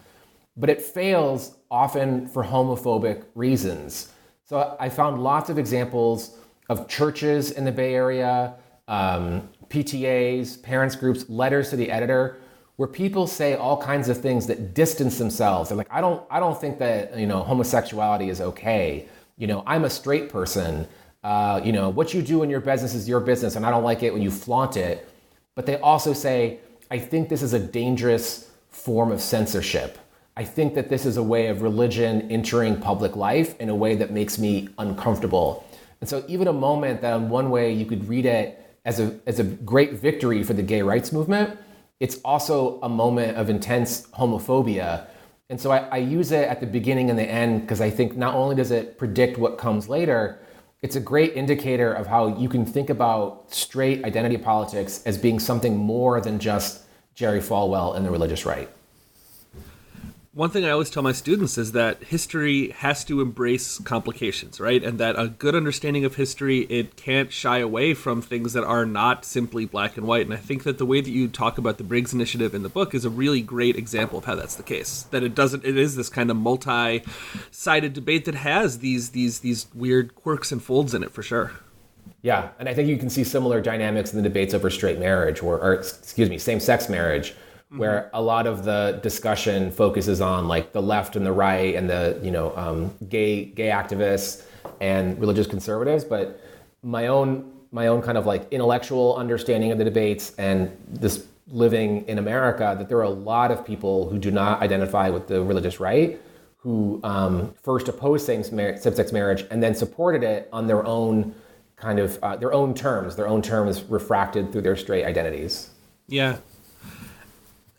But it fails often for homophobic reasons. So I found lots of examples of churches in the Bay Area, um, PTAs, parents groups, letters to the editor, where people say all kinds of things that distance themselves. They're like, I don't, I don't think that you know homosexuality is okay. You know, I'm a straight person uh, you know, what you do in your business is your business, and I don't like it when you flaunt it. But they also say, I think this is a dangerous form of censorship. I think that this is a way of religion entering public life in a way that makes me uncomfortable. And so, even a moment that, in one way, you could read it as a, as a great victory for the gay rights movement, it's also a moment of intense homophobia. And so, I, I use it at the beginning and the end because I think not only does it predict what comes later, it's a great indicator of how you can think about straight identity politics as being something more than just Jerry Falwell and the religious right. One thing I always tell my students is that history has to embrace complications, right? And that a good understanding of history, it can't shy away from things that are not simply black and white. And I think that the way that you talk about the Briggs Initiative in the book is a really great example of how that's the case. That it doesn't it is this kind of multi-sided debate that has these these these weird quirks and folds in it for sure. Yeah, and I think you can see similar dynamics in the debates over straight marriage or, or excuse me, same-sex marriage mm-hmm. where a lot of the discussion focuses on like the left and the right and the you know um, gay gay activists and religious conservatives, but my own my own kind of like intellectual understanding of the debates and this living in America that there are a lot of people who do not identify with the religious right who um, first opposed same-sex marriage and then supported it on their own kind of uh, their own terms, their own terms refracted through their straight identities. Yeah,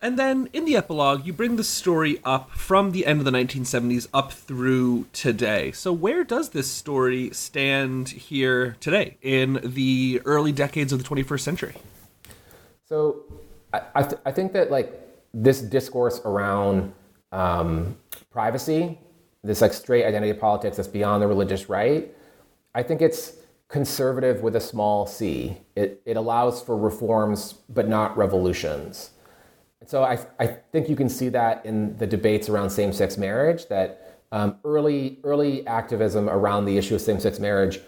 and then in the epilogue, you bring the story up from the end of the 1970s up through today. So, where does this story stand here today in the early decades of the 21st century? So, I, I, th- I think that like this discourse around um, privacy, this like straight identity politics that's beyond the religious right, I think it's conservative with a small c. It, it allows for reforms, but not revolutions. So I, I think you can see that in the debates around same-sex marriage that um, early early activism around the issue of same-sex marriage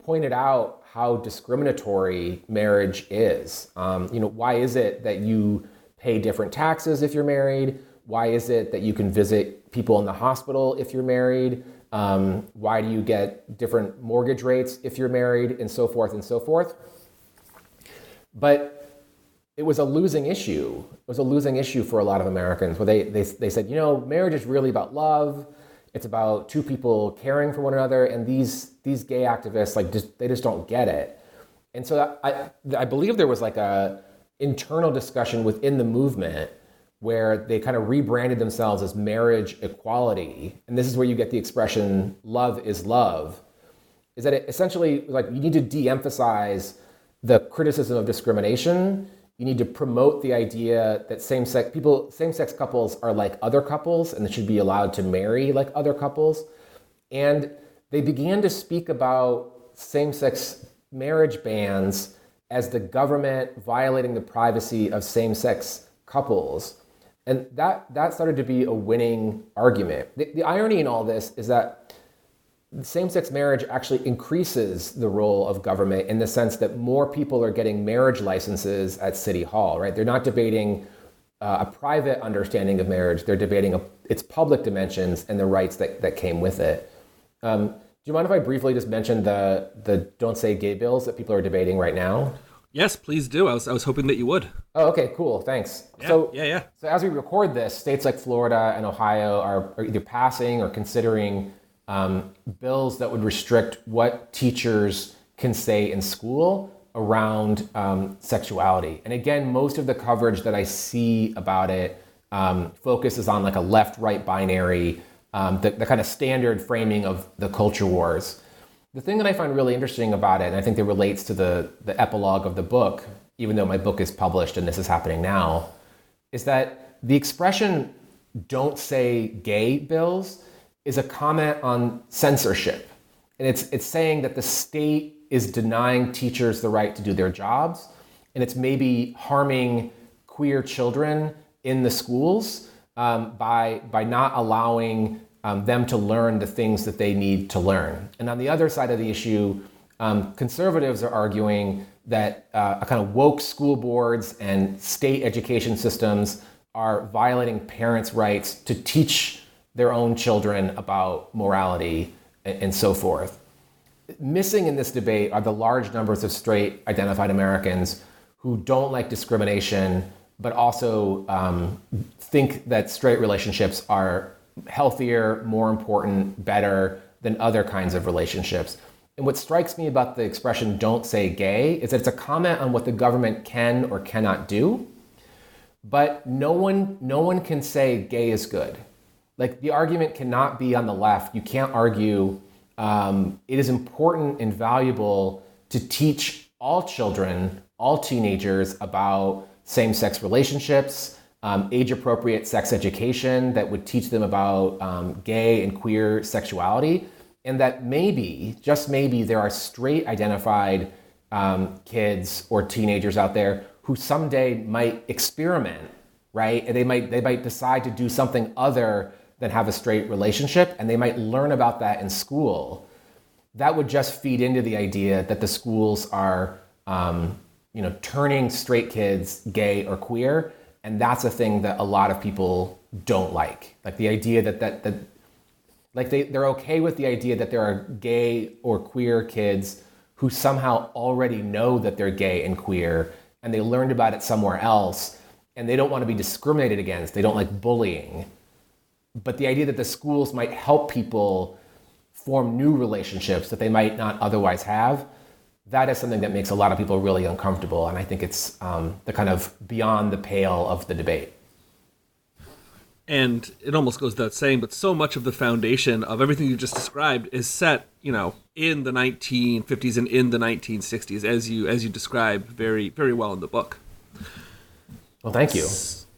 pointed out how discriminatory marriage is. Um, you know, why is it that you pay different taxes if you're married? Why is it that you can visit people in the hospital if you're married? Um, why do you get different mortgage rates if you're married, and so forth and so forth? But it was a losing issue. It was a losing issue for a lot of Americans where they, they, they said, you know, marriage is really about love. It's about two people caring for one another. And these, these gay activists, like, just, they just don't get it. And so I, I believe there was like a internal discussion within the movement where they kind of rebranded themselves as marriage equality. And this is where you get the expression love is love. Is that it essentially like you need to de emphasize the criticism of discrimination. You need to promote the idea that same sex people, same sex couples are like other couples and they should be allowed to marry like other couples. And they began to speak about same sex marriage bans as the government violating the privacy of same sex couples. And that, that started to be a winning argument. The, the irony in all this is that same sex marriage actually increases the role of government in the sense that more people are getting marriage licenses at City Hall, right? They're not debating uh, a private understanding of marriage, they're debating a, its public dimensions and the rights that, that came with it. Um, do you mind if I briefly just mention the the don't say gay bills that people are debating right now? Yes, please do. I was, I was hoping that you would. Oh, okay, cool. Thanks. Yeah, so, yeah, yeah. So as we record this, states like Florida and Ohio are, are either passing or considering um, bills that would restrict what teachers can say in school around um, sexuality. And again, most of the coverage that I see about it um, focuses on like a left-right binary um, the, the kind of standard framing of the culture wars. The thing that I find really interesting about it, and I think that relates to the, the epilogue of the book, even though my book is published and this is happening now, is that the expression don't say gay bills is a comment on censorship. And it's, it's saying that the state is denying teachers the right to do their jobs, and it's maybe harming queer children in the schools um, by, by not allowing um, them to learn the things that they need to learn. And on the other side of the issue, um, conservatives are arguing that uh, a kind of woke school boards and state education systems are violating parents' rights to teach their own children about morality and, so forth. Missing in this debate are the large numbers of straight identified Americans who don't like discrimination but also um, think that straight relationships are healthier, more important, better than other kinds of relationships. And what strikes me about the expression don't say gay is that it's a comment on what the government can or cannot do. But no one, no one can say gay is good. Like the argument cannot be on the left. You can't argue um, it is important and valuable to teach all children, all teenagers about same sex relationships, um, age appropriate sex education that would teach them about um, gay and queer sexuality, and that maybe, just maybe, there are straight identified um, kids or teenagers out there who someday might experiment, right? And they might they might decide to do something other than have a straight relationship, and they might learn about that in school. That would just feed into the idea that the schools are um, you know, turning straight kids gay or queer, and that's a thing that a lot of people don't like. Like the idea that that that like they, they're okay with the idea that there are gay or queer kids who somehow already know that they're gay and queer and they learned about it somewhere else and they don't want to be discriminated against. They don't like bullying. But the idea that the schools might help people form new relationships that they might not otherwise have that is something that makes a lot of people really uncomfortable. And I think it's um, the kind of beyond the pale of the debate. And it almost goes without saying, but so much of the foundation of everything you just described is set, you know, in the 1950s and in the 1960s, as you as you describe very very well in the book. Well, thank you.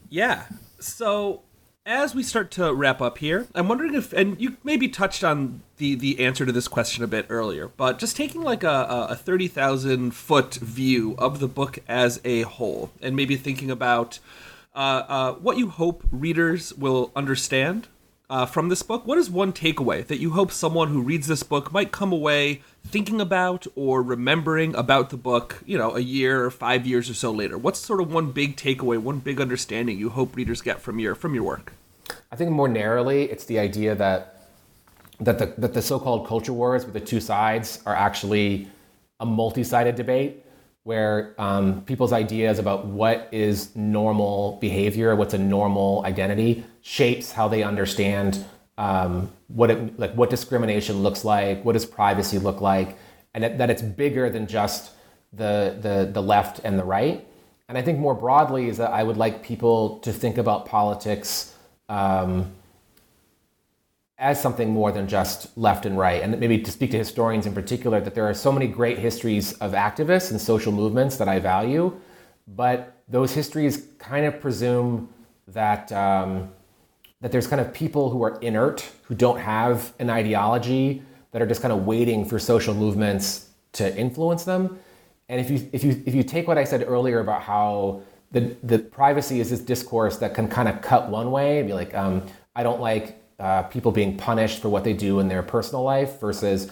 Yeah. So as we start to wrap up here, I'm wondering if, and you maybe touched on the the answer to this question a bit earlier, but just taking like a, a thirty thousand foot view of the book as a whole, and maybe thinking about uh, uh, what you hope readers will understand uh, from this book. What is one takeaway that you hope someone who reads this book might come away thinking about or remembering about the book, you know, a year or five years or so later? What's sort of one big takeaway, one big understanding you hope readers get from your from your work? I think more narrowly, it's the idea that that the that the so-called culture wars with the two sides are actually a multi-sided debate where um, people's ideas about what is normal behavior, what's a normal identity, shapes how they understand um, what it like what discrimination looks like, what does privacy look like, and that, that it's bigger than just the the the left and the right. And I think more broadly is that I would like people to think about politics um, as something more than just left and right. And maybe to speak to historians in particular, that there are so many great histories of activists and social movements that I value, but those histories kind of presume that. Um, that there's kind of people who are inert, who don't have an ideology, that are just kind of waiting for social movements to influence them. And if you if you if you take what I said earlier about how the the privacy is this discourse that can kind of cut one way, be like, um, I don't like uh, people being punished for what they do in their personal life versus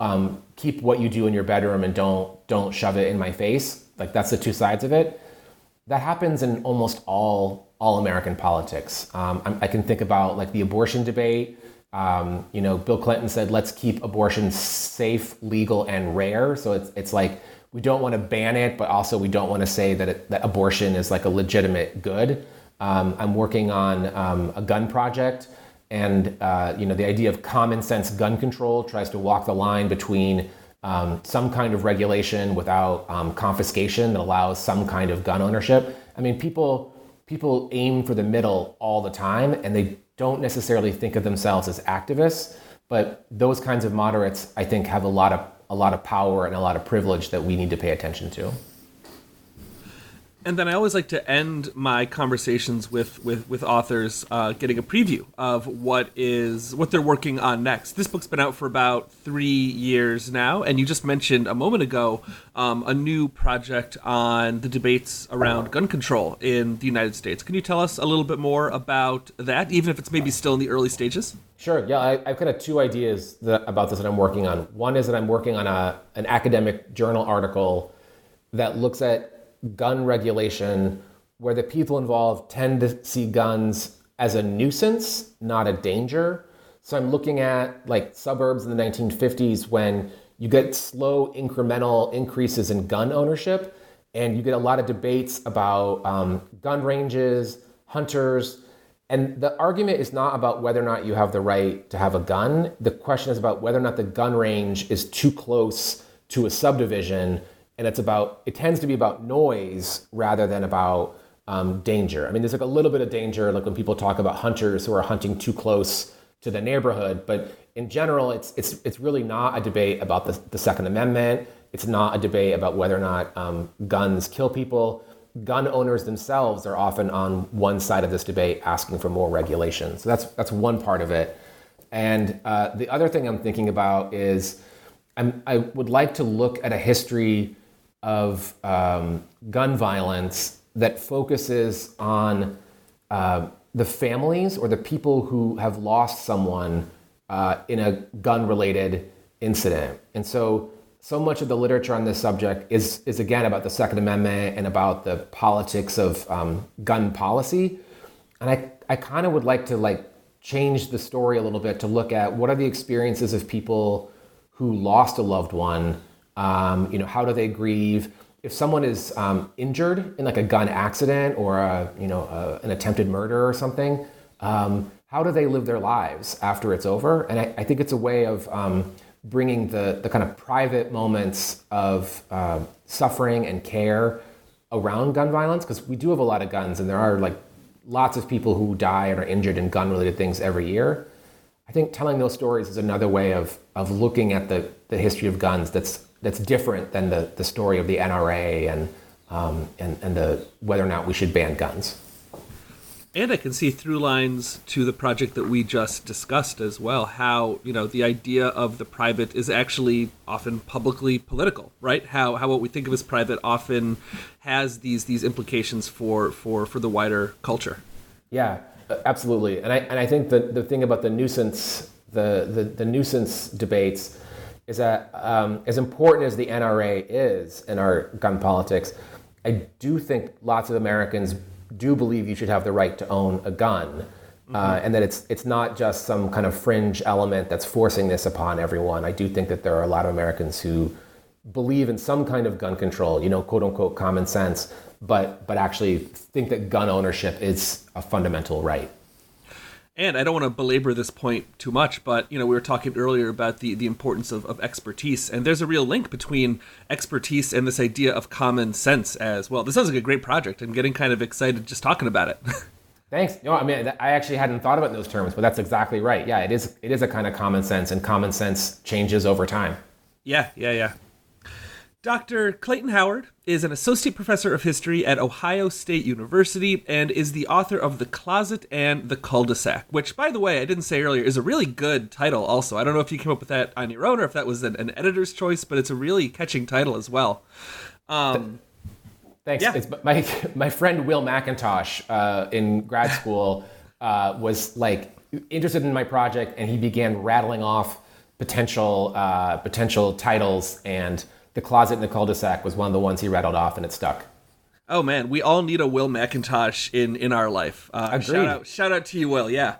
um, keep what you do in your bedroom and don't don't shove it in my face. Like that's the two sides of it. That happens in almost all all American politics. Um, I can think about like the abortion debate um, you know, Bill Clinton said, let's keep abortion safe, legal, and rare. So it's, it's like we don't want to ban it, but also we don't want to say that, it, that abortion is like a legitimate good. Um, I'm working on um, a gun project, and uh, you know, the idea of common sense gun control tries to walk the line between um, some kind of regulation without um, confiscation that allows some kind of gun ownership. I mean, people people aim for the middle all the time, and they don't necessarily think of themselves as activists, but those kinds of moderates, I think, have a lot of a lot of power and a lot of privilege that we need to pay attention to. And then I always like to end my conversations with with, with authors uh, getting a preview of what is what they're working on next. This book's been out for about three years now, and you just mentioned a moment ago um, a new project on the debates around gun control in the United States. Can you tell us a little bit more about that, even if it's maybe still in the early stages? Sure. Yeah, I, have kind of two ideas that, about this that I'm working on. One is that I'm working on a an academic journal article that looks at gun regulation where the people involved tend to see guns as a nuisance, not a danger. So I'm looking at like suburbs in the 1950s when you get slow incremental increases in gun ownership, and you get a lot of debates about um, gun ranges, hunters. And the argument is not about whether or not you have the right to have a gun. The question is about whether or not the gun range is too close to a subdivision and it's about it tends to be about noise rather than about um, danger. I mean, there's like a little bit of danger, like when people talk about hunters who are hunting too close to the neighborhood, but in general, it's it's it's really not a debate about the, the Second Amendment. It's not a debate about whether or not um, guns kill people. Gun owners themselves are often on one side of this debate, asking for more regulation. So that's that's one part of it. And uh, the other thing I'm thinking about is I'm, I would like to look at a history of um, gun violence that focuses on uh, the families or the people who have lost someone uh, in a gun related incident. And so, so much of the literature on this subject is, is again about the Second Amendment and about the politics of um, gun policy. And I, I kind of would like to like change the story a little bit to look at what are the experiences of people who lost a loved one um, you know, how do they grieve? If someone is um, injured in like a gun accident or a, you know a, an attempted murder or something, um, how do they live their lives after it's over? And I, I think it's a way of um, bringing the the kind of private moments of uh, suffering and care around gun violence because we do have a lot of guns and there are like lots of people who die and are injured in gun related things every year. I think telling those stories is another way of of looking at the the history of guns that's that's different than the, the story of the NRA and, um, and, and the, whether or not we should ban guns. And I can see through lines to the project that we just discussed as well. How you know the idea of the private is actually often publicly political, right? How how what we think of as private often has these these implications for for for the wider culture. Yeah, absolutely. And I and I think the the thing about the nuisance the the, the nuisance debates is that um, as important as the NRA is in our gun politics, I do think lots of Americans do believe you should have the right to own a gun. Uh, mm-hmm. Uh, and that it's it's not just some kind of fringe element that's forcing this upon everyone. I do think that there are a lot of Americans who believe in some kind of gun control, you know, quote unquote common sense, but but actually think that gun ownership is a fundamental right. And I don't want to belabor this point too much, but you know we were talking earlier about the, the importance of, of expertise, and there's a real link between expertise and this idea of common sense as well. This sounds like a great project. I'm getting kind of excited just talking about it. Thanks. No, I mean I actually hadn't thought about in those terms, but that's exactly right. Yeah, it is. It is a kind of common sense, and common sense changes over time. Yeah, yeah, yeah. Dr. Clayton Howard is an associate professor of history at Ohio State University and is the author of The Closet and the Cul-de-sac, which, by the way, I didn't say earlier, is a really good title also. I don't know if you came up with that on your own or if that was an, an editor's choice, but it's a really catching title as well. Um, Thanks. Yeah. It's, my, my friend Will McIntosh uh, in grad school uh, was like interested in my project and he began rattling off potential, uh, potential titles and the Closet in the Cul-de-sac was one of the ones he rattled off, and it stuck. Oh man, we all need a Will McIntosh in in our life. Uh, Agreed. Shout out, shout out to you, Will. Yeah.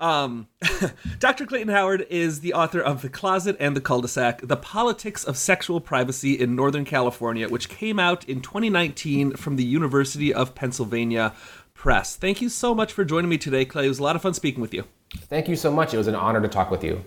Um, Dr. Clayton Howard is the author of The Closet and the Cul-de-sac: The Politics of Sexual Privacy in Northern California, which came out in 2019 from the University of Pennsylvania Press. Thank you so much for joining me today, Clay. It was a lot of fun speaking with you. Thank you so much. It was an honor to talk with you.